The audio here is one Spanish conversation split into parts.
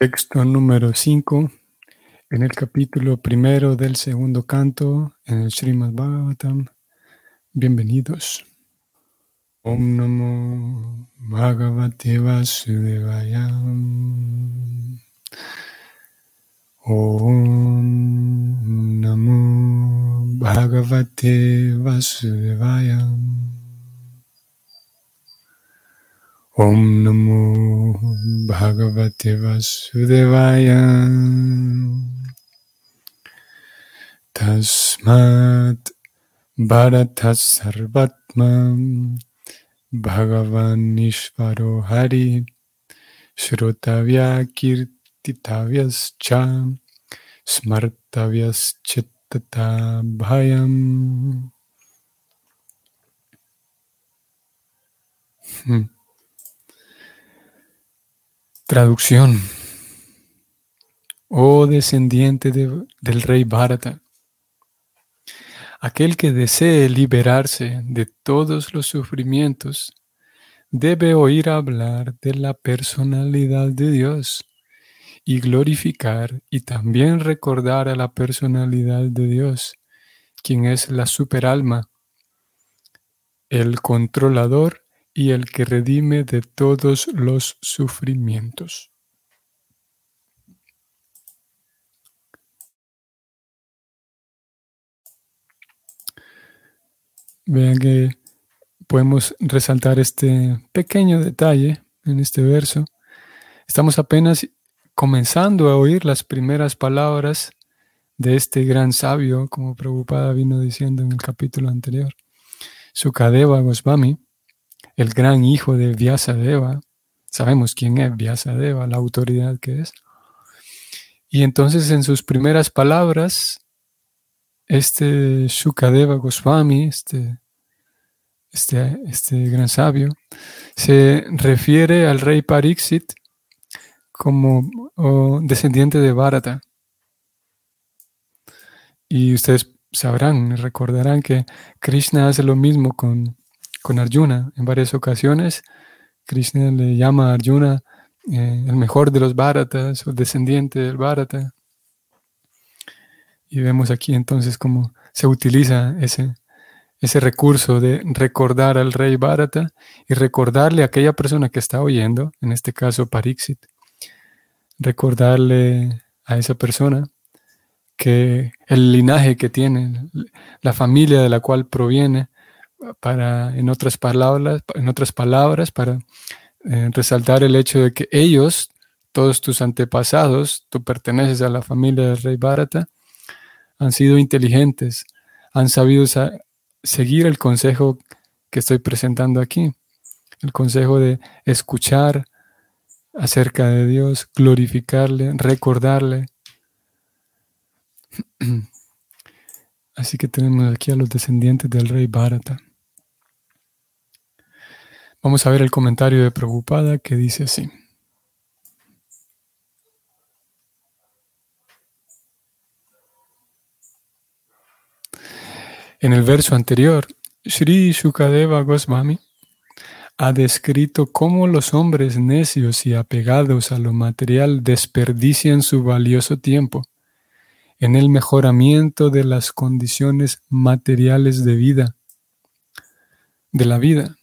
Texto número 5, en el capítulo primero del segundo canto, en el Srimad Bhagavatam. Bienvenidos. Om Namo Bhagavate Vasudevaya. Om Namo Bhagavate Vasudevaya. ओम नमो भगवते वसुदेवाय तस्मात् सर्वत्म भगवान भगवानीश्वरो हरि श्रोतव्याकीर्तितव्यश्च स्मर्तव्यश्चित्तता भयम् hmm. Traducción. Oh descendiente del rey Bharata, aquel que desee liberarse de todos los sufrimientos debe oír hablar de la personalidad de Dios y glorificar y también recordar a la personalidad de Dios, quien es la superalma, el controlador y el que redime de todos los sufrimientos. Vean que podemos resaltar este pequeño detalle en este verso. Estamos apenas comenzando a oír las primeras palabras de este gran sabio, como Prabhupada vino diciendo en el capítulo anterior, Sukadeva Goswami, el gran hijo de Vyasadeva. Sabemos quién es Vyasadeva, la autoridad que es. Y entonces en sus primeras palabras, este Shukadeva Goswami, este, este, este gran sabio, se refiere al rey Pariksit como descendiente de Bharata. Y ustedes sabrán, recordarán que Krishna hace lo mismo con con Arjuna. En varias ocasiones, Krishna le llama a Arjuna eh, el mejor de los Bharatas o descendiente del Bharata. Y vemos aquí entonces cómo se utiliza ese, ese recurso de recordar al rey Bharata y recordarle a aquella persona que está oyendo, en este caso Pariksit, recordarle a esa persona que el linaje que tiene, la familia de la cual proviene, para, en otras palabras, en otras palabras para eh, resaltar el hecho de que ellos, todos tus antepasados, tú perteneces a la familia del rey Bharata, han sido inteligentes, han sabido seguir el consejo que estoy presentando aquí, el consejo de escuchar acerca de Dios, glorificarle, recordarle. Así que tenemos aquí a los descendientes del rey Bharata. Vamos a ver el comentario de Preocupada que dice así. En el verso anterior, Sri Shukadeva Goswami ha descrito cómo los hombres necios y apegados a lo material desperdician su valioso tiempo en el mejoramiento de las condiciones materiales de vida, de la vida,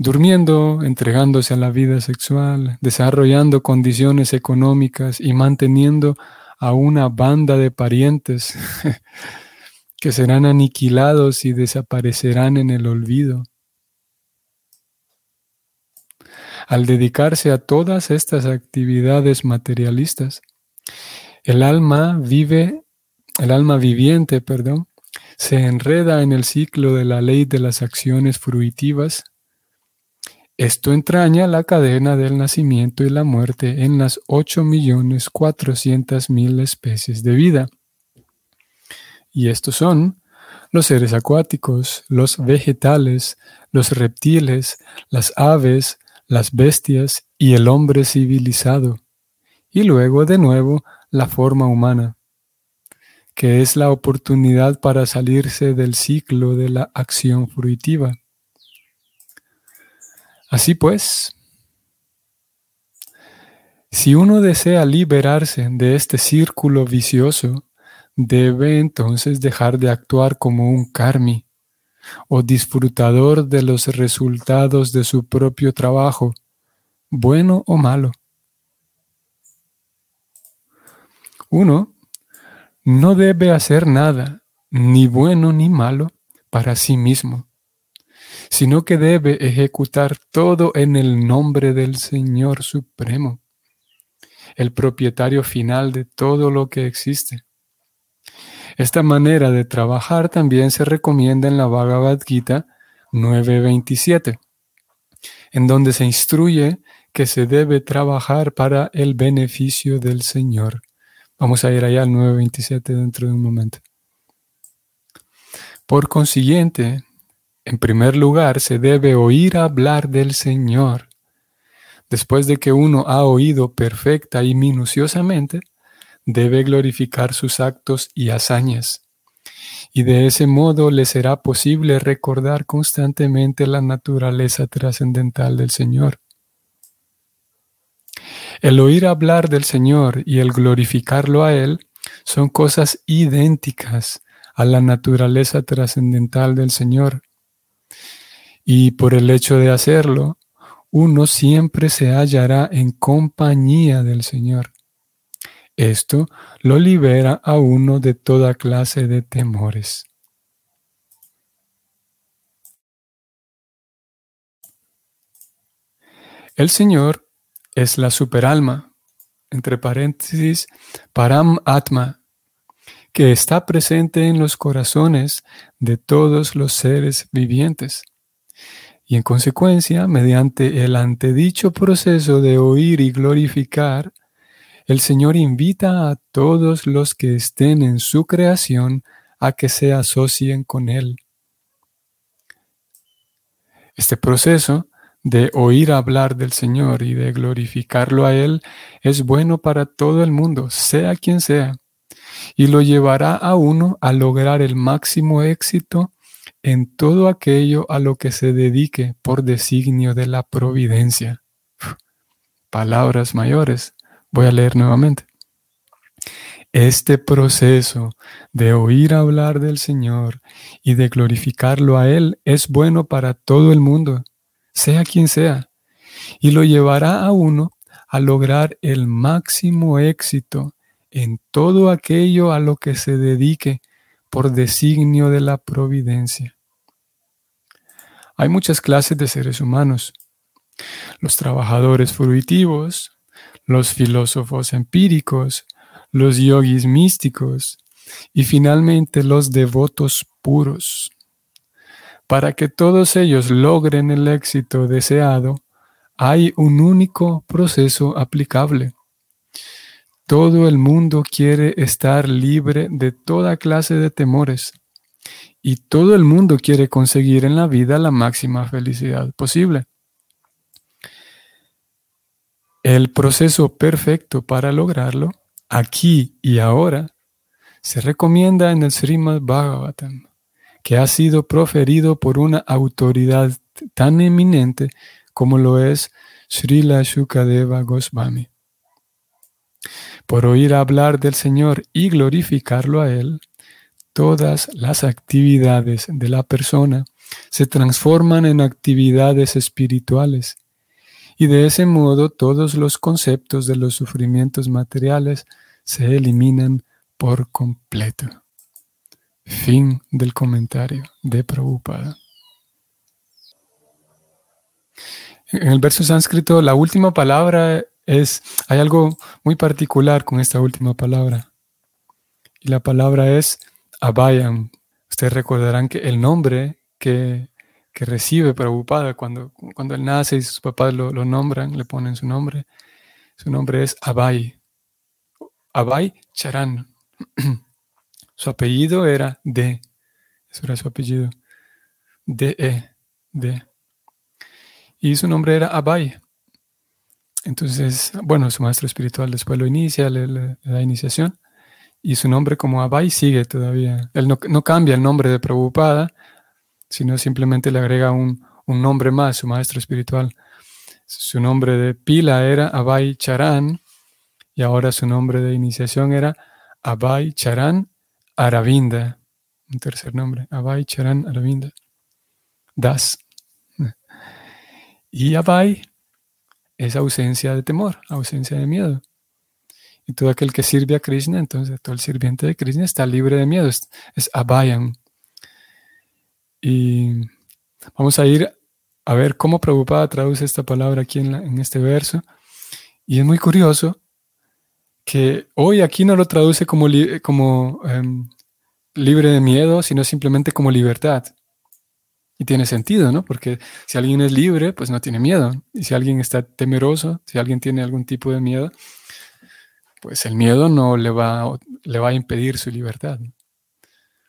durmiendo, entregándose a la vida sexual, desarrollando condiciones económicas y manteniendo a una banda de parientes que serán aniquilados y desaparecerán en el olvido. Al dedicarse a todas estas actividades materialistas, el alma vive, el alma viviente, perdón, se enreda en el ciclo de la ley de las acciones fruitivas esto entraña la cadena del nacimiento y la muerte en las 8.400.000 especies de vida. Y estos son los seres acuáticos, los vegetales, los reptiles, las aves, las bestias y el hombre civilizado. Y luego de nuevo la forma humana, que es la oportunidad para salirse del ciclo de la acción fruitiva. Así pues, Si uno desea liberarse de este círculo vicioso, debe entonces dejar de actuar como un karmi o disfrutador de los resultados de su propio trabajo, bueno o malo. Uno no debe hacer nada, ni bueno ni malo, para sí mismo, sino que debe ejecutar todo en el nombre del Señor Supremo, el propietario final de todo lo que existe. Esta manera de trabajar también se recomienda en la Bhagavad Gita 9.27, en donde se instruye que se debe trabajar para el beneficio del Señor. Vamos a ir allá al 9.27 dentro de un momento. Por consiguiente, en primer lugar, se debe oír hablar del Señor. Después de que uno ha oído perfecta y minuciosamente, debe glorificar sus actos y hazañas. Y de ese modo le será posible recordar constantemente la naturaleza trascendental del Señor. El oír hablar del Señor y el glorificarlo a Él son cosas idénticas a la naturaleza trascendental del Señor. Y por el hecho de hacerlo, uno siempre se hallará en compañía del Señor. Esto lo libera a uno de toda clase de temores. El Señor es la superalma, entre paréntesis, Param Atma, que está presente en los corazones de todos los seres vivientes. Y en consecuencia, mediante el antedicho proceso de oír y glorificar, el Señor invita a todos los que estén en su creación a que se asocien con Él. Este proceso de oír hablar del Señor y de glorificarlo a Él es bueno para todo el mundo, sea quien sea, y lo llevará a uno a lograr el máximo éxito en todo aquello a lo que se dedique por designio de la providencia. Palabras mayores. Voy a leer nuevamente. Este proceso de oír hablar del Señor y de glorificarlo a Él es bueno para todo el mundo, sea quien sea, y lo llevará a uno a lograr el máximo éxito en todo aquello a lo que se dedique por designio de la providencia. Hay muchas clases de seres humanos. Los trabajadores fruitivos, los filósofos empíricos, los yogis místicos y finalmente los devotos puros. Para que todos ellos logren el éxito deseado, hay un único proceso aplicable. Todo el mundo quiere estar libre de toda clase de temores y todo el mundo quiere conseguir en la vida la máxima felicidad posible. El proceso perfecto para lograrlo, aquí y ahora, se recomienda en el Srimad Bhagavatam, que ha sido proferido por una autoridad tan eminente como lo es Srila Shukadeva Goswami. Por oír hablar del Señor y glorificarlo a Él, todas las actividades de la persona se transforman en actividades espirituales y de ese modo todos los conceptos de los sufrimientos materiales se eliminan por completo. Fin del comentario de Prabhupada. En el verso sánscrito, la última palabra es, hay algo muy particular con esta última palabra. Y la palabra es Abhayam. Ustedes recordarán que el nombre que que recibe Prabhupada cuando, cuando él nace y sus papás lo, nombran, le ponen su nombre. Su nombre es Abai. Abai Charan. su apellido era D. Eso era su apellido. D-E. D. Y su nombre era Abai. Entonces, bueno, su maestro espiritual después lo inicia, le, da iniciación. Y su nombre como Abai sigue todavía. Él no, no cambia el nombre de Prabhupada, sino simplemente le agrega un, nombre más, su maestro espiritual. Su nombre de pila era Abai Charan, y ahora su nombre de iniciación era Abai Charan Aravinda. Un tercer nombre, Abai Charan Aravinda. Das. Y Abai es ausencia de temor, ausencia de miedo. Y todo aquel que sirve a Krishna, entonces todo el sirviente de Krishna está libre de miedo, es, es Y vamos a ir a ver cómo Prabhupada traduce esta palabra aquí en, este verso. Y es muy curioso que hoy aquí no lo traduce como, como em, libre de miedo, sino simplemente como libertad. Y tiene sentido, ¿no? Porque si alguien es libre, pues no tiene miedo. Y si alguien está temeroso, si alguien tiene algún tipo de miedo, pues el miedo no le va, le va a impedir su libertad.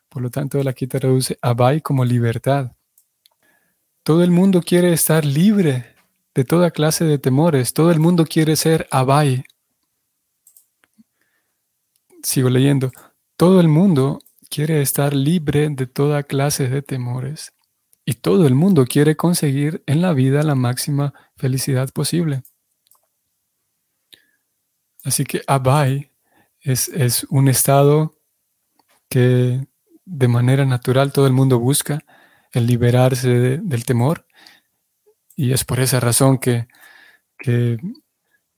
Por lo tanto, él aquí traduce abai como libertad. Todo el mundo quiere estar libre de toda clase de temores. Todo el mundo quiere ser abai. Sigo leyendo. Todo el mundo quiere estar libre de toda clase de temores. Y todo el mundo quiere conseguir en la vida la máxima felicidad posible. Así que abai es, es un estado que de manera natural todo el mundo busca, el liberarse del temor. Y es por esa razón que, que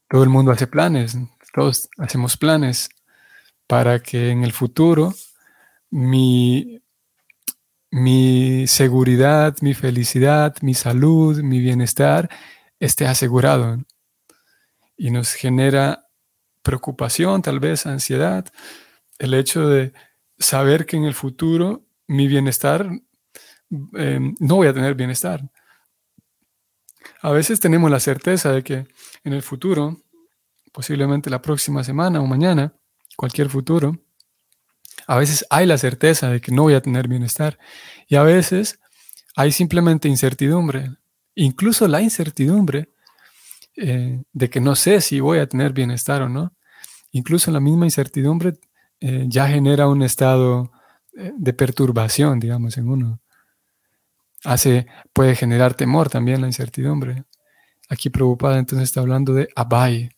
todo el mundo hace planes, todos hacemos planes para que en el futuro mi, mi seguridad, mi felicidad, mi salud, mi bienestar esté asegurado. Y nos genera preocupación, tal vez ansiedad, el hecho de saber que en el futuro mi bienestar, em, no voy a tener bienestar. A veces tenemos la certeza de que en el futuro, posiblemente la próxima semana o mañana, cualquier futuro, a veces hay la certeza de que no voy a tener bienestar y a veces hay simplemente incertidumbre. Incluso la incertidumbre eh, de que no sé si voy a tener bienestar o no, incluso la misma incertidumbre eh, ya genera un estado eh, de perturbación, digamos, en uno. Hace, puede generar temor también la incertidumbre. Aquí preocupada entonces está hablando de abai,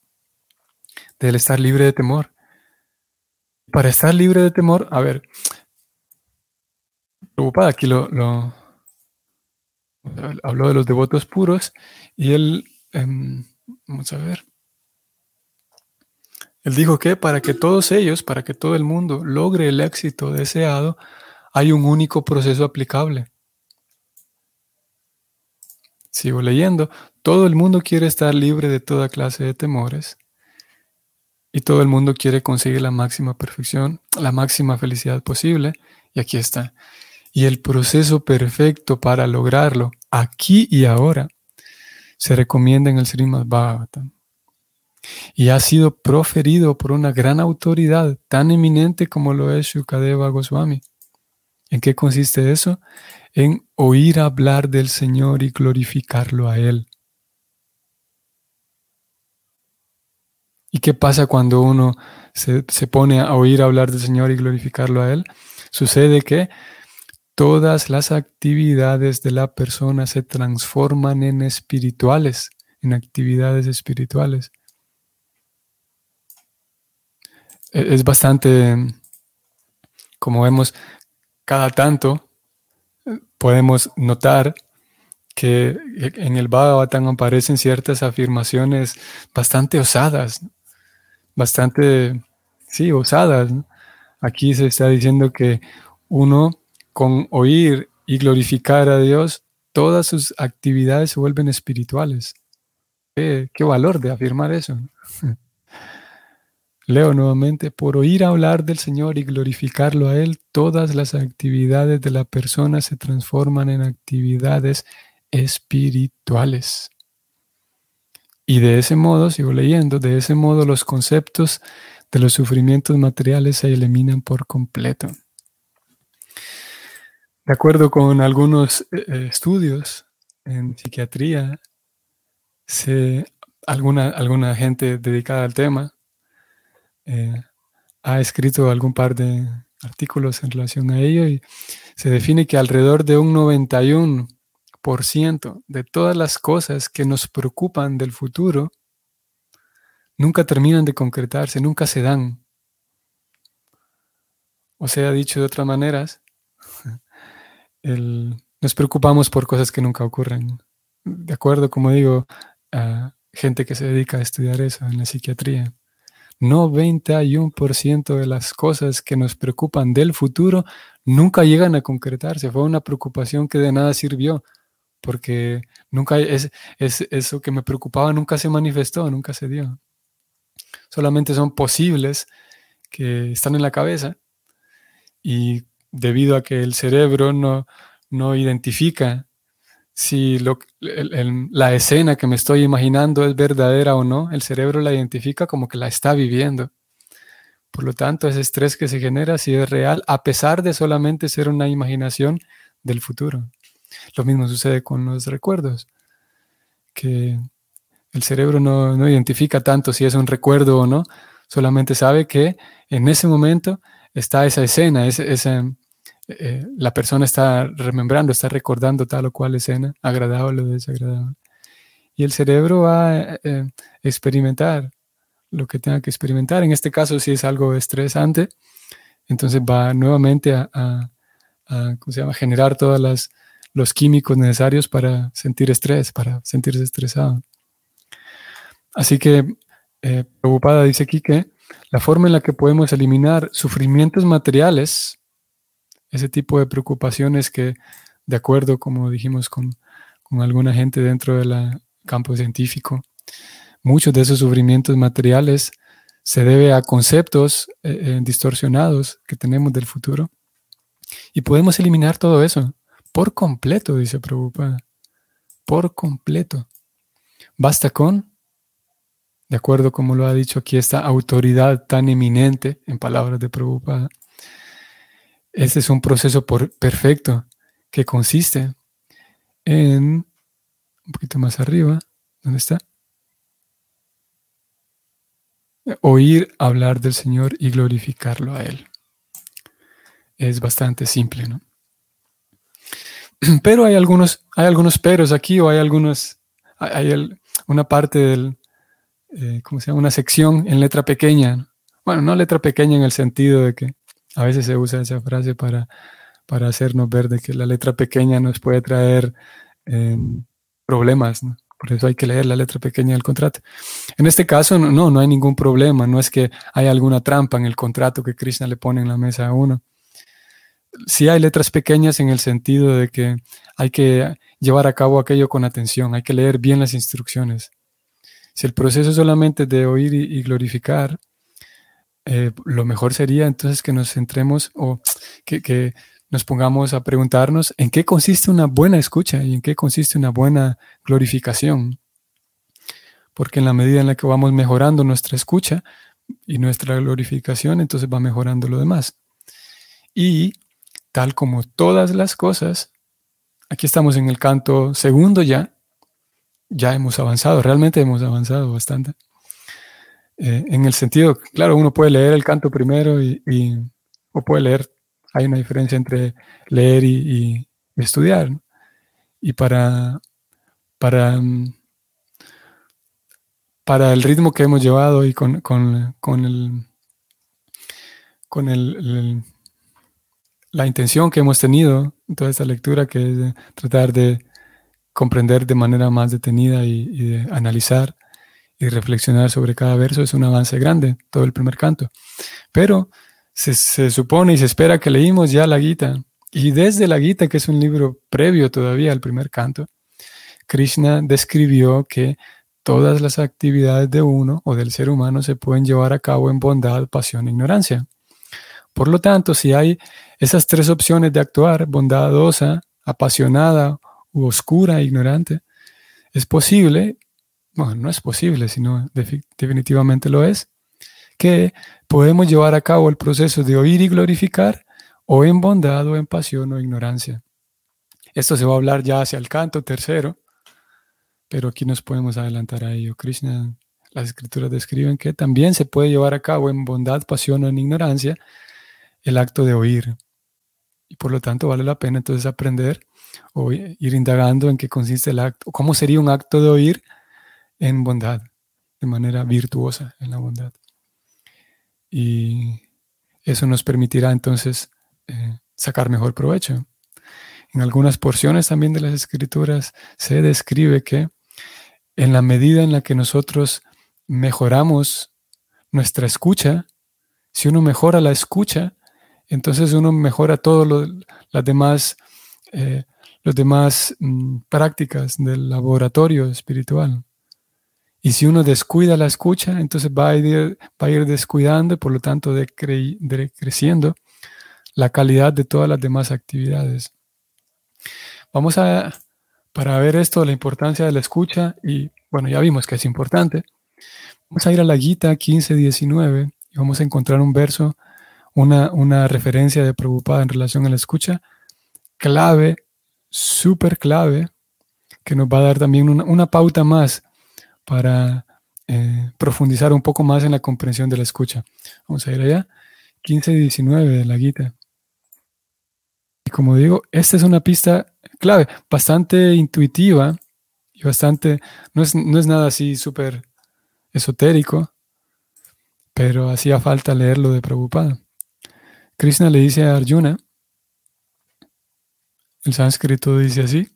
del estar libre de temor. Para estar libre de temor, a ver, preocupada aquí lo, habló de los devotos puros y él, em, vamos a ver, él dijo que para que todos ellos, para que todo el mundo logre el éxito deseado, hay un único proceso aplicable. Sigo leyendo, todo el mundo quiere estar libre de toda clase de temores y todo el mundo quiere conseguir la máxima perfección, la máxima felicidad posible. Y aquí está. Y el proceso perfecto para lograrlo, aquí y ahora, se recomienda en el Srimad Bhagavatam. Y ha sido proferido por una gran autoridad tan eminente como lo es Shukadeva Goswami. ¿En qué consiste eso? En oír hablar del Señor y glorificarlo a Él. ¿Y qué pasa cuando uno se, pone a oír hablar del Señor y glorificarlo a Él? Sucede que todas las actividades de la persona se transforman en espirituales, en actividades espirituales. E, es bastante, como vemos, cada tanto eh, podemos notar que en el Bhagavatam aparecen ciertas afirmaciones bastante osadas, bastante, sí, osadas. Aquí se está diciendo que uno con oír y glorificar a Dios, todas sus actividades se vuelven espirituales. Qué, qué valor de afirmar eso. Leo nuevamente, por oír hablar del Señor y glorificarlo a Él, todas las actividades de la persona se transforman en actividades espirituales. Y de ese modo, sigo leyendo, de ese modo los conceptos de los sufrimientos materiales se eliminan por completo. De acuerdo con algunos eh, eh, estudios en psiquiatría, alguna, alguna gente dedicada al tema eh, ha escrito algún par de artículos en relación a ello y se define que alrededor de un 91 de todas las cosas que nos preocupan del futuro nunca terminan de concretarse, nunca se dan. O sea, dicho de otras maneras, nos preocupamos por cosas que nunca ocurren. De acuerdo, como digo, a gente que se dedica a estudiar eso en la psiquiatría. 91% de las cosas que nos preocupan del futuro nunca llegan a concretarse. Fue una preocupación que de nada sirvió, porque nunca es, es, eso que me preocupaba nunca se manifestó, nunca se dio. Solamente son posibles que están en la cabeza y debido a que el cerebro no, no identifica si lo, la escena que me estoy imaginando es verdadera o no, el cerebro la identifica como que la está viviendo. Por lo tanto, ese estrés que se genera sí es real, a pesar de solamente ser una imaginación del futuro. Lo mismo sucede con los recuerdos, que el cerebro no, no identifica tanto si es un recuerdo o no, solamente sabe que en ese momento está esa escena, ese, ese, eh, la persona está remembrando, está recordando tal o cual escena, agradable o desagradable. Y el cerebro va a eh, experimentar lo que tenga que experimentar. En este caso, si es algo estresante, entonces va nuevamente a, ¿cómo se llama? generar todos los químicos necesarios para sentir estrés, para sentirse estresado. Así que, eh, preocupada dice aquí que la forma en la que podemos eliminar sufrimientos materiales ese tipo de preocupaciones que, de acuerdo, como dijimos con, alguna gente dentro del campo científico, muchos de esos sufrimientos materiales se debe a conceptos eh, eh, distorsionados que tenemos del futuro. Y podemos eliminar todo eso por completo, dice Prabhupada. Por completo. Basta con, de acuerdo como lo ha dicho aquí esta autoridad tan eminente, en palabras de Prabhupada, este es un proceso perfecto que consiste en, un poquito más arriba, ¿dónde está? Oír hablar del Señor y glorificarlo a Él. Es bastante simple, ¿no? Pero hay algunos, hay algunos peros aquí o hay algunos, hay una parte del, eh, ¿cómo se llama? Una sección en letra pequeña. Bueno, no letra pequeña en el sentido de que a veces se usa esa frase para, para hacernos ver de que la letra pequeña nos puede traer em, problemas. Por eso hay que leer la letra pequeña del contrato. En este caso, no, no hay ningún problema. No es que hay alguna trampa en el contrato que Krishna le pone en la mesa a uno. Sí hay letras pequeñas en el sentido de que hay que llevar a cabo aquello con atención, hay que leer bien las instrucciones. Si el proceso es solamente de oír y glorificar, eh, lo mejor sería entonces que nos centremos o que, nos pongamos a preguntarnos en qué consiste una buena escucha y en qué consiste una buena glorificación. Porque en la medida en la que vamos mejorando nuestra escucha y nuestra glorificación, entonces va mejorando lo demás. Y tal como todas las cosas, aquí estamos en el canto segundo ya, ya hemos avanzado, realmente hemos avanzado bastante. Eh, en el sentido, claro, uno puede leer el canto primero y, o puede leer, hay una diferencia entre leer y, estudiar. Y para, para, mm, para el ritmo que hemos llevado y con, con, con el, con el, la intención que hemos tenido en toda esta lectura, que es tratar de comprender de manera más detenida y, de analizar y reflexionar sobre cada verso es un avance grande, todo el primer canto. Pero se, supone y se espera que leímos ya la Gita. Y desde la Gita, que es un libro previo todavía al primer canto, Krishna describió que todas las actividades de uno o del ser humano se pueden llevar a cabo en bondad, pasión e ignorancia. Por lo tanto, si hay esas tres opciones de actuar, bondadosa, apasionada u oscura, ignorante, es posible bueno, no es posible, sino definitivamente lo es, que podemos llevar a cabo el proceso de oír y glorificar o en bondad o en pasión o ignorancia. Esto se va a hablar ya hacia el canto tercero, pero aquí nos podemos adelantar a ello. Krishna, las escrituras describen que también se puede llevar a cabo en bondad, pasión o en ignorancia el acto de oír. Y por lo tanto vale la pena entonces aprender o ir indagando en qué consiste el acto, cómo sería un acto de oír en bondad de manera virtuosa en la bondad. Y eso nos permitirá entonces eh, sacar mejor provecho. En algunas porciones también de las escrituras se describe que en la medida en la que nosotros mejoramos nuestra escucha, si uno mejora la escucha, entonces uno mejora todas las demás, eh, demás mm, prácticas del laboratorio espiritual. Y si uno descuida la escucha, entonces va a ir, va a ir descuidando y por lo tanto decreciendo la calidad de todas las demás actividades. Vamos a, para ver esto, la importancia de la escucha, y bueno, ya vimos que es importante, vamos a ir a la Gita 15-19 y vamos a encontrar un verso, una, una referencia de preocupada en relación a la escucha, clave, súper clave, que nos va a dar también una, una pauta más para eh, profundizar un poco más en la comprensión de la escucha. Vamos a ir allá. 15-19 de la guita. Y como digo, esta es una pista clave, bastante intuitiva y bastante, no es, no es nada así súper esotérico, pero hacía falta leerlo de preocupada. Krishna le dice a Arjuna, el sánscrito dice así,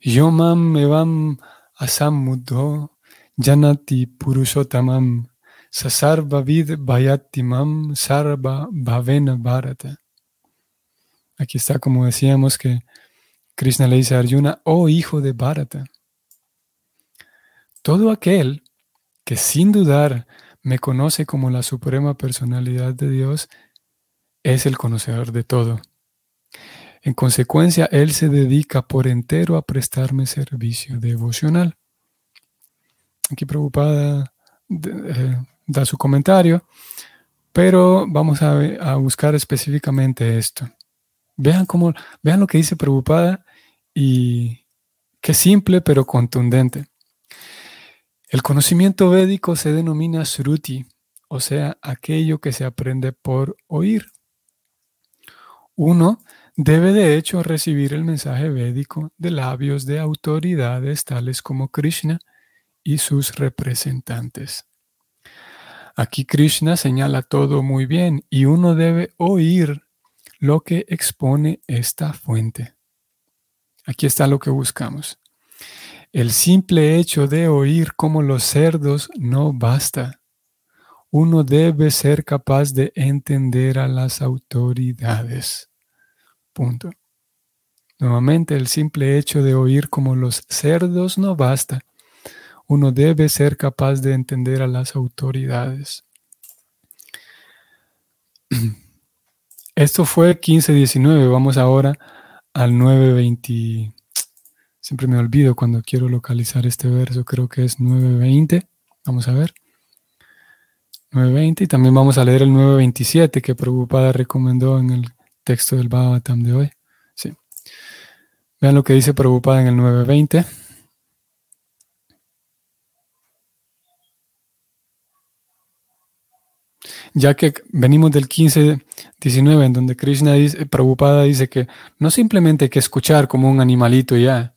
Yomam evam asamudho Janati Purushotamam Sasarva Vid Vayatimam Sarva Bhavena Bharata. Aquí está, como decíamos, que Krishna le dice a Arjuna, oh hijo de Bharata, todo aquel que sin dudar me conoce como la suprema personalidad de Dios, es el conocedor de todo. En consecuencia, Él se dedica por entero a prestarme servicio devocional aquí preocupada eh, da su comentario, pero vamos a, buscar específicamente esto. Vean cómo, vean lo que dice preocupada y qué simple pero contundente. El conocimiento védico se denomina sruti, o sea, aquello que se aprende por oír. Uno debe de hecho recibir el mensaje védico de labios de autoridades tales como Krishna, y sus representantes. Aquí Krishna señala todo muy bien y uno debe oír lo que expone esta fuente. Aquí está lo que buscamos. El simple hecho de oír como los cerdos no basta. Uno debe ser capaz de entender a las autoridades. Punto. Nuevamente, el simple hecho de oír como los cerdos no basta uno debe ser capaz de entender a las autoridades. Esto fue 15-19, vamos ahora al 9-20. Siempre me olvido cuando quiero localizar este verso, creo que es 9-20. Vamos a ver. 9.20 y también vamos a leer el 9.27 que Prabhupada recomendó en el texto del Bhavatam de hoy. Sí. Vean lo que dice Prabhupada en el 9.20. ya que venimos del 15-19, en donde Krishna dice, Prabhupada dice que no simplemente hay que escuchar como un animalito ya,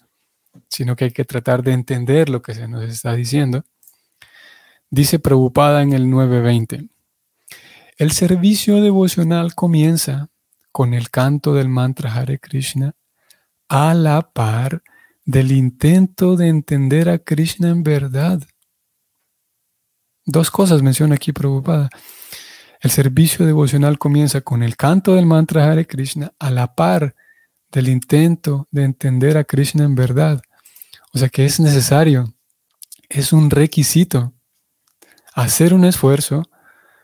sino que hay que tratar de entender lo que se nos está diciendo. Dice Prabhupada en el 9.20, el servicio devocional comienza con el canto del mantra Hare Krishna a la par del intento de entender a Krishna en verdad. Dos cosas menciona aquí Prabhupada. El servicio devocional comienza con el canto del mantra Hare Krishna a la par del intento de entender a Krishna en verdad. O sea que es necesario, es un requisito hacer un esfuerzo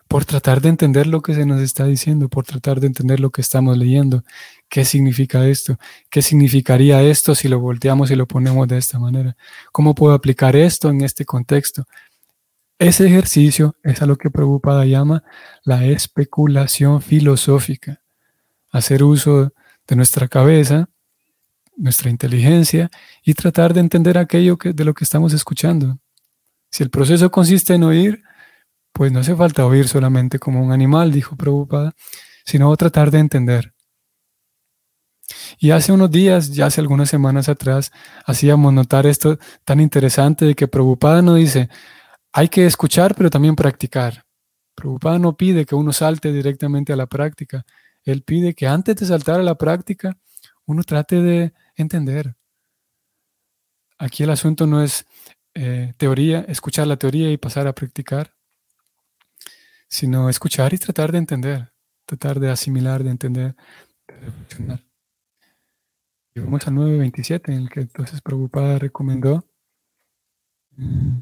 por tratar de entender lo que se nos está diciendo, por tratar de entender lo que estamos leyendo. ¿Qué significa esto? ¿Qué significaría esto si lo volteamos y lo ponemos de esta manera? ¿Cómo puedo aplicar esto en este contexto? Ese ejercicio es a lo que Prabhupada llama la especulación filosófica. Hacer uso de nuestra cabeza, nuestra inteligencia y tratar de entender aquello que, de lo que estamos escuchando. Si el proceso consiste en oír, pues no hace falta oír solamente como un animal, dijo Prabhupada, sino tratar de entender. Y hace unos días, ya hace algunas semanas atrás, hacíamos notar esto tan interesante de que Prabhupada no dice, hay que escuchar, pero también practicar. Prabhupada no pide que uno salte directamente a la práctica. Él pide que antes de saltar a la práctica, uno trate de entender. Aquí el asunto no es eh, teoría, escuchar la teoría y pasar a practicar, sino escuchar y tratar de entender, tratar de asimilar, de entender, de reflexionar. Y vamos al 9.27, en el que entonces Prabhupada recomendó mm,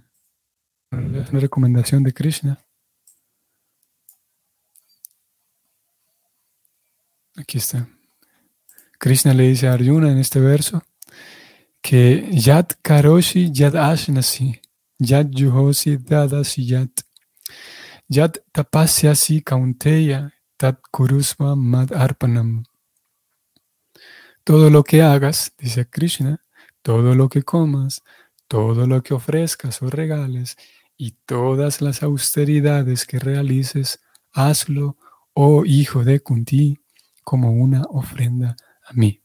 una recomendación de Krishna. Aquí está. Krishna le dice a Arjuna en este verso que Yat Karoshi Yat Ashnasi, Yat Yuhosi Dadasi Yat, Yat Tapasyasi Kaunteya, Tat Kurusma Mad Arpanam. Todo lo que hagas, dice Krishna, todo lo que comas, todo lo que ofrezcas o regales, y todas las austeridades que realices, hazlo, oh hijo de Kunti, como una ofrenda a mí.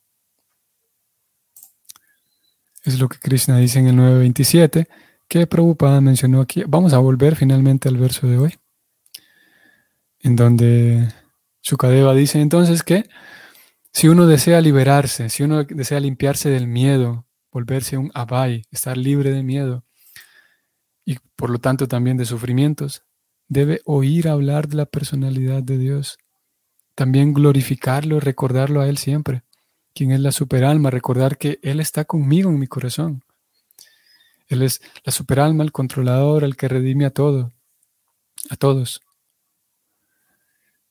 Es lo que Krishna dice en el 9.27, que Prabhupada mencionó aquí. Vamos a volver finalmente al verso de hoy, en donde Shukadeva dice entonces que si uno desea liberarse, si uno desea limpiarse del miedo, volverse un abai, estar libre de miedo, y por lo tanto también de sufrimientos, debe oír hablar de la personalidad de Dios. También glorificarlo, recordarlo a Él siempre, quien es la superalma, recordar que Él está conmigo en mi corazón. Él es la superalma, el controlador, el que redime a todo, a todos.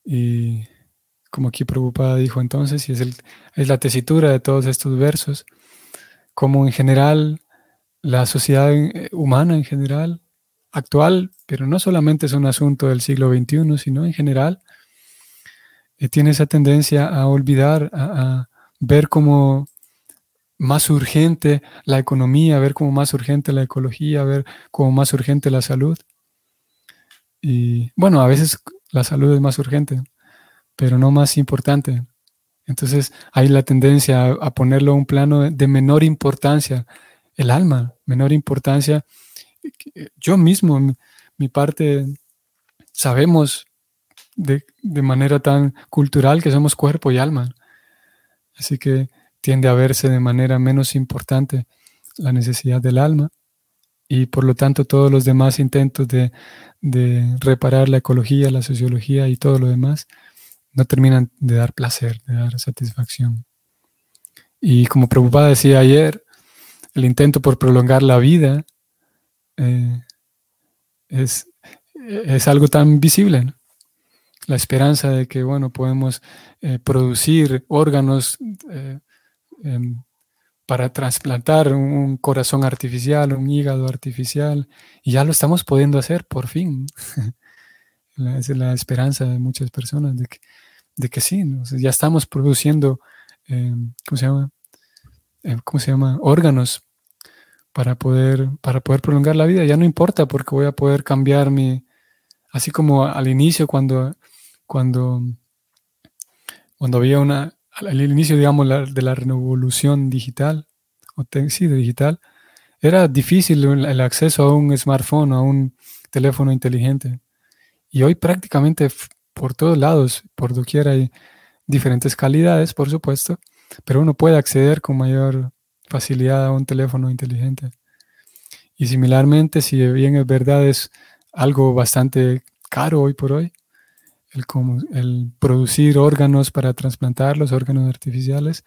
Y como aquí preocupada dijo entonces, y es, el, es la tesitura de todos estos versos, como en general la sociedad eh, humana en general, actual, pero no solamente es un asunto del siglo XXI, sino en general, eh, tiene esa tendencia a olvidar, a, ver como más urgente la economía, a ver como más urgente la ecología, a ver como más urgente la salud. Y bueno, a veces la salud es más urgente, pero no más importante. Entonces hay la tendencia a, ponerlo a un plano de menor importancia el alma, menor importancia. Yo mismo, mi, parte, sabemos de, manera tan cultural que somos cuerpo y alma. Así que tiende a verse de manera menos importante la necesidad del alma y por lo tanto todos los demás intentos de, reparar la ecología, la sociología y todo lo demás no terminan de dar placer, de dar satisfacción. Y como preocupada decía ayer, el intento por prolongar la vida eh, es, es, algo tan visible. La esperanza de que, bueno, podemos eh, producir órganos eh, em, para trasplantar un corazón artificial, un hígado artificial, y ya lo estamos pudiendo hacer por fin. es la esperanza de muchas personas de que, de que sí, ya estamos produciendo, em, ¿cómo se llama? ¿Cómo se llama? Órganos para poder, para poder prolongar la vida. Ya no importa porque voy a poder cambiar mi, así como al inicio cuando, cuando, cuando había una, al inicio, digamos, de la revolución digital, o sí, de digital, era difícil el, acceso a un smartphone, a un teléfono inteligente. Y hoy prácticamente por todos lados, por doquier hay diferentes calidades, por supuesto, pero uno puede acceder con mayor facilidad a un teléfono inteligente. Y similarmente, si bien es verdad, es algo bastante caro hoy por hoy, el, el producir órganos para trasplantar los órganos artificiales,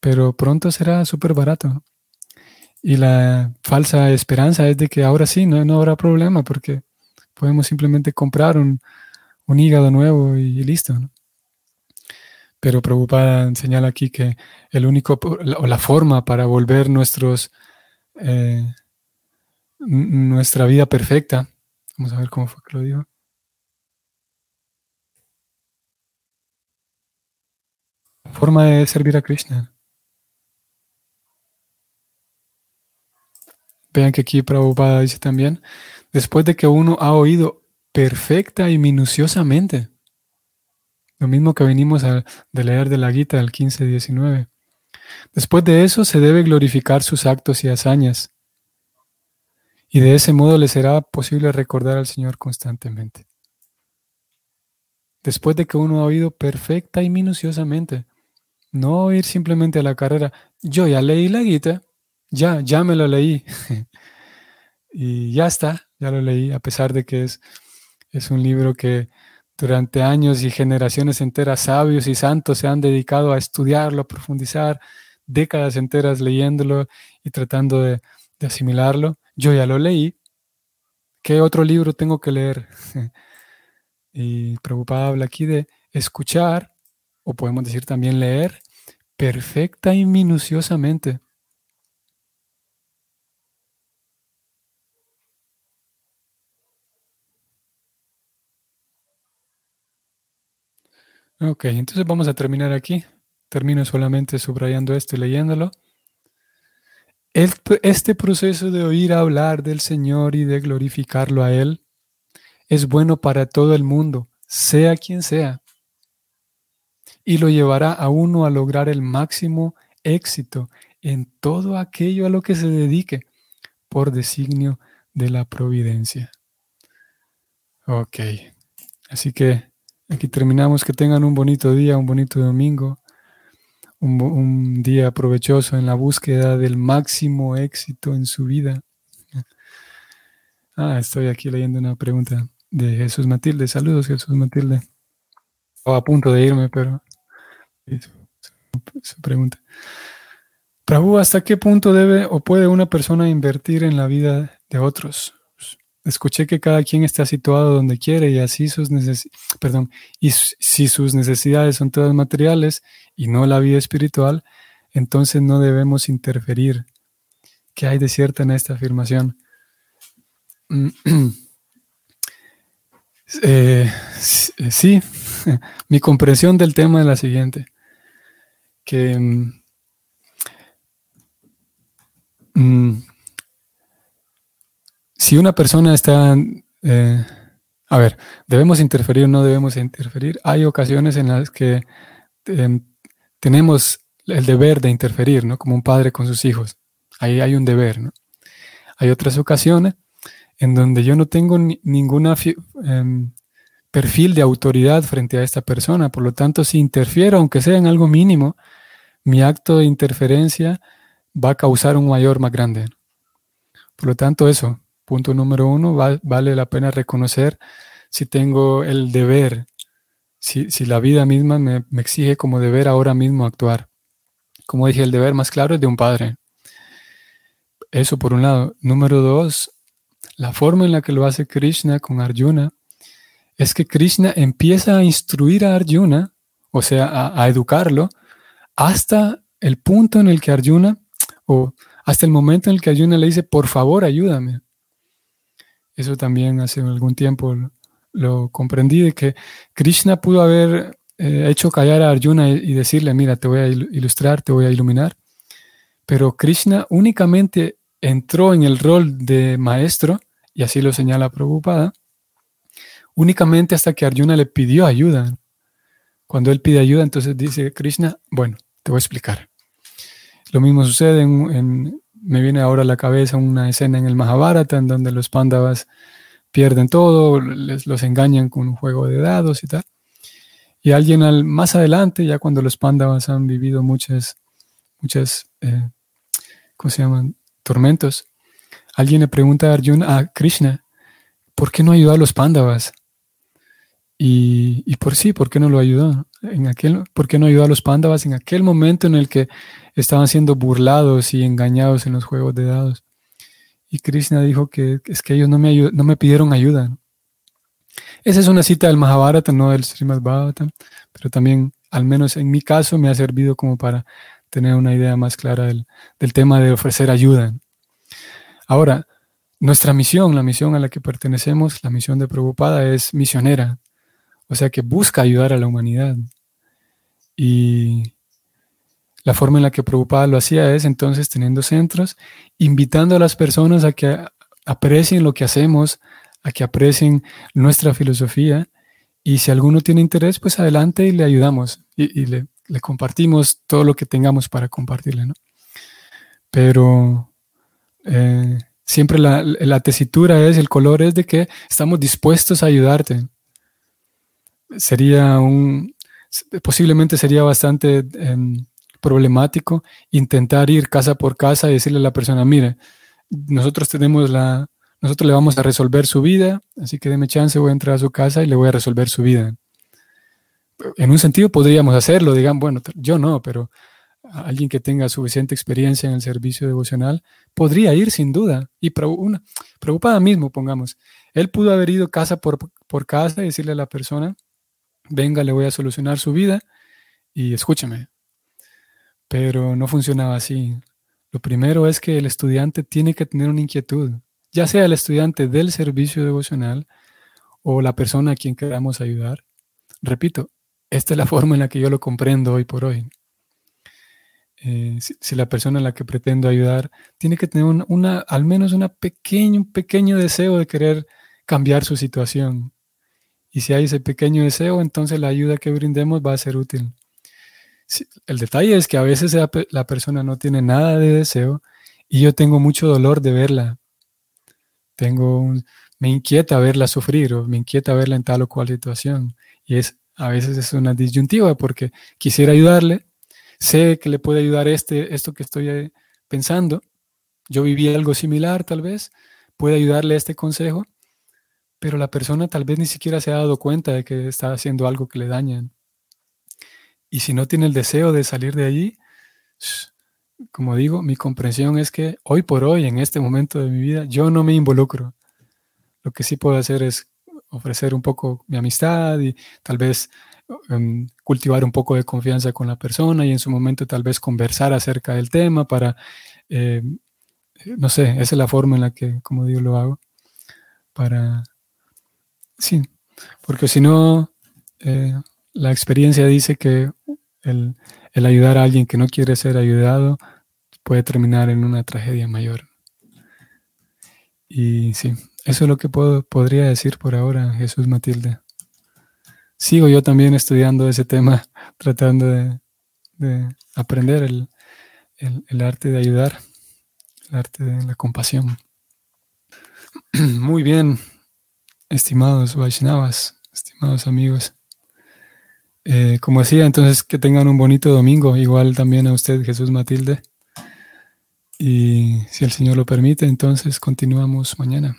pero pronto será súper barato. Y la falsa esperanza es de que ahora sí, no, no habrá problema porque podemos simplemente comprar un, un hígado nuevo y, listo. Pero preocupada señala aquí que el único o la forma para volver nuestros eh, nuestra vida perfecta. Vamos a ver cómo fue que lo dijo. Forma de servir a Krishna. Vean que aquí Prabhupada dice también, después de que uno ha oído perfecta y minuciosamente lo mismo que venimos a, de leer de la Gita del 15-19. Después de eso se debe glorificar sus actos y hazañas. y de ese modo le será posible recordar al Señor constantemente. Después de que uno ha oído perfecta y minuciosamente, no ir simplemente a la carrera, yo ya leí la guita, ya, ya me lo leí, y ya está, ya lo leí, a pesar de que es, es un libro que durante años y generaciones enteras sabios y santos se han dedicado a estudiarlo, a profundizar, décadas enteras leyéndolo y tratando de, asimilarlo. Yo ya lo leí. ¿Qué otro libro tengo que leer? y preocupada habla aquí de escuchar, o podemos decir también leer, perfecta y minuciosamente. Ok, entonces vamos a terminar aquí. Termino solamente subrayando esto y leyéndolo. Este proceso de oír hablar del Señor y de glorificarlo a Él es bueno para todo el mundo, sea quien sea, y lo llevará a uno a lograr el máximo éxito en todo aquello a lo que se dedique por designio de la providencia. Ok, así que Aquí terminamos. Que tengan un bonito día, un bonito domingo, un, día provechoso en la búsqueda del máximo éxito en su vida. Ah, estoy aquí leyendo una pregunta de Jesús Matilde. Saludos, Jesús Matilde. Estaba a punto de irme, pero su pregunta. Prabhu, ¿hasta qué punto debe o puede una persona invertir en la vida de otros? Escuché que cada quien está situado donde quiere y así sus necesidades son todas materiales y no la vida espiritual, entonces no debemos interferir. ¿Qué hay de cierto en esta afirmación? Eh, sí, mi comprensión del tema es la siguiente, que mm, mm, si una persona está, eh, a ver, ¿debemos interferir o no debemos interferir? Hay ocasiones en las que em, tenemos el deber de interferir, ¿no? Como un padre con sus hijos. Ahí hay un deber, ¿no? Hay otras ocasiones en donde yo no tengo ningún em, perfil de autoridad frente a esta persona. Por lo tanto, si interfiero, aunque sea en algo mínimo, mi acto de interferencia va a causar un mayor más grande. Por lo tanto, eso, Punto número uno, vale la pena reconocer si tengo el deber, si, la vida misma me, exige como deber ahora mismo actuar. Como dije, el deber más claro es de un padre. Eso por un lado. Número dos, la forma en la que lo hace Krishna con Arjuna es que Krishna empieza a instruir a Arjuna, o sea, a, educarlo, hasta el punto en el que Arjuna, o hasta el momento en el que Arjuna le dice, por favor, ayúdame. Eso también hace algún tiempo lo, comprendí, de que Krishna pudo haber eh, hecho callar a Arjuna y, decirle, mira, te voy a ilustrar, te voy a iluminar. Pero Krishna únicamente entró en el rol de maestro, y así lo señala Prabhupada, únicamente hasta que Arjuna le pidió ayuda. Cuando él pide ayuda, entonces dice Krishna, bueno, te voy a explicar. Lo mismo sucede en, me viene ahora a la cabeza una escena en el Mahabharata en donde los Pandavas pierden todo, les, los engañan con un juego de dados y tal. Y alguien al, más adelante, ya cuando los Pandavas han vivido muchas, muchas, eh, ¿cómo se llaman? Tormentos, alguien le pregunta a Arjuna, a Krishna, ¿por qué no ayudó a los Pandavas? Y, por sí, ¿por qué no lo ayudó? ¿Por qué no ayudó a los Pandavas en aquel momento en el que estaban siendo burlados y engañados en los juegos de dados? Y Krishna dijo que es que ellos no me, no me pidieron ayuda. Esa es una cita del Mahabharata, no del Srimad Bhagavatam, pero también, al menos en mi caso, me ha servido como para tener una idea más clara del, del tema de ofrecer ayuda. Ahora, nuestra misión, la misión a la que pertenecemos, la misión de Prabhupada es misionera, o sea que busca ayudar a la humanidad. Y la forma en la que Prabhupada lo hacía es entonces teniendo centros, invitando a las personas a que aprecien lo que hacemos, a que aprecien nuestra filosofía. Y si alguno tiene interés, pues adelante y le ayudamos y, le, compartimos todo lo que tengamos para compartirle. ¿no? Pero eh, siempre la, la, tesitura es, el color es de que estamos dispuestos a ayudarte. Sería un, posiblemente sería bastante em, problemático intentar ir casa por casa y decirle a la persona, mire, nosotros tenemos la, nosotros le vamos a resolver su vida, así que deme chance, voy a entrar a su casa y le voy a resolver su vida. En un sentido podríamos hacerlo, digan, bueno, yo no, pero alguien que tenga suficiente experiencia en el servicio devocional podría ir sin duda. Y preocupada mismo, pongamos, él pudo haber ido casa por, por casa y decirle a la persona, venga, le voy a solucionar su vida y escúcheme. Pero no funcionaba así. Lo primero es que el estudiante tiene que tener una inquietud ya sea el estudiante del servicio devocional o la persona a quien queramos ayudar. Repito, esta es la forma en la que yo lo comprendo hoy por hoy. Eh, si, la persona a la que pretendo ayudar tiene que tener una, al menos una pequeño, un pequeño deseo de querer cambiar su situación. Y si hay ese pequeño deseo, entonces la ayuda que brindemos va a ser útil. el detalle es que a veces la persona no tiene nada de deseo y yo tengo mucho dolor de verla tengo me inquieta verla sufrir o me inquieta verla en tal o cual situación. Y es a veces es una disyuntiva porque quisiera ayudarle, sé que le puede ayudar este, esto que estoy eh, pensando. Yo viví algo similar tal vez, puede ayudarle este consejo, pero la persona tal vez ni siquiera se ha dado cuenta de que está haciendo algo que le daña. Y si no tiene el deseo de salir de allí, como digo, mi comprensión es que hoy por hoy, en este momento de mi vida, yo no me involucro. Lo que sí puedo hacer es ofrecer un poco mi amistad y tal vez em, cultivar un poco de confianza con la persona y en su momento tal vez conversar acerca del tema para, eh, no sé, esa es la forma en la que, como digo, lo hago. Para, sí, porque si no, eh, la experiencia dice que el, el ayudar a alguien que no quiere ser ayudado puede terminar en una tragedia mayor. Y sí, eso es lo que puedo, podría decir por ahora, Jesús Matilde. Sigo yo también estudiando ese tema, tratando de, aprender el, arte de ayudar, el arte de la compasión. Muy bien, estimados Vaishnavas, estimados amigos. Eh, como decía, entonces que tengan un bonito domingo, igual también a usted, Jesús Matilde. Y si el Señor lo permite, entonces continuamos mañana.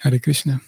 Hare Krishna.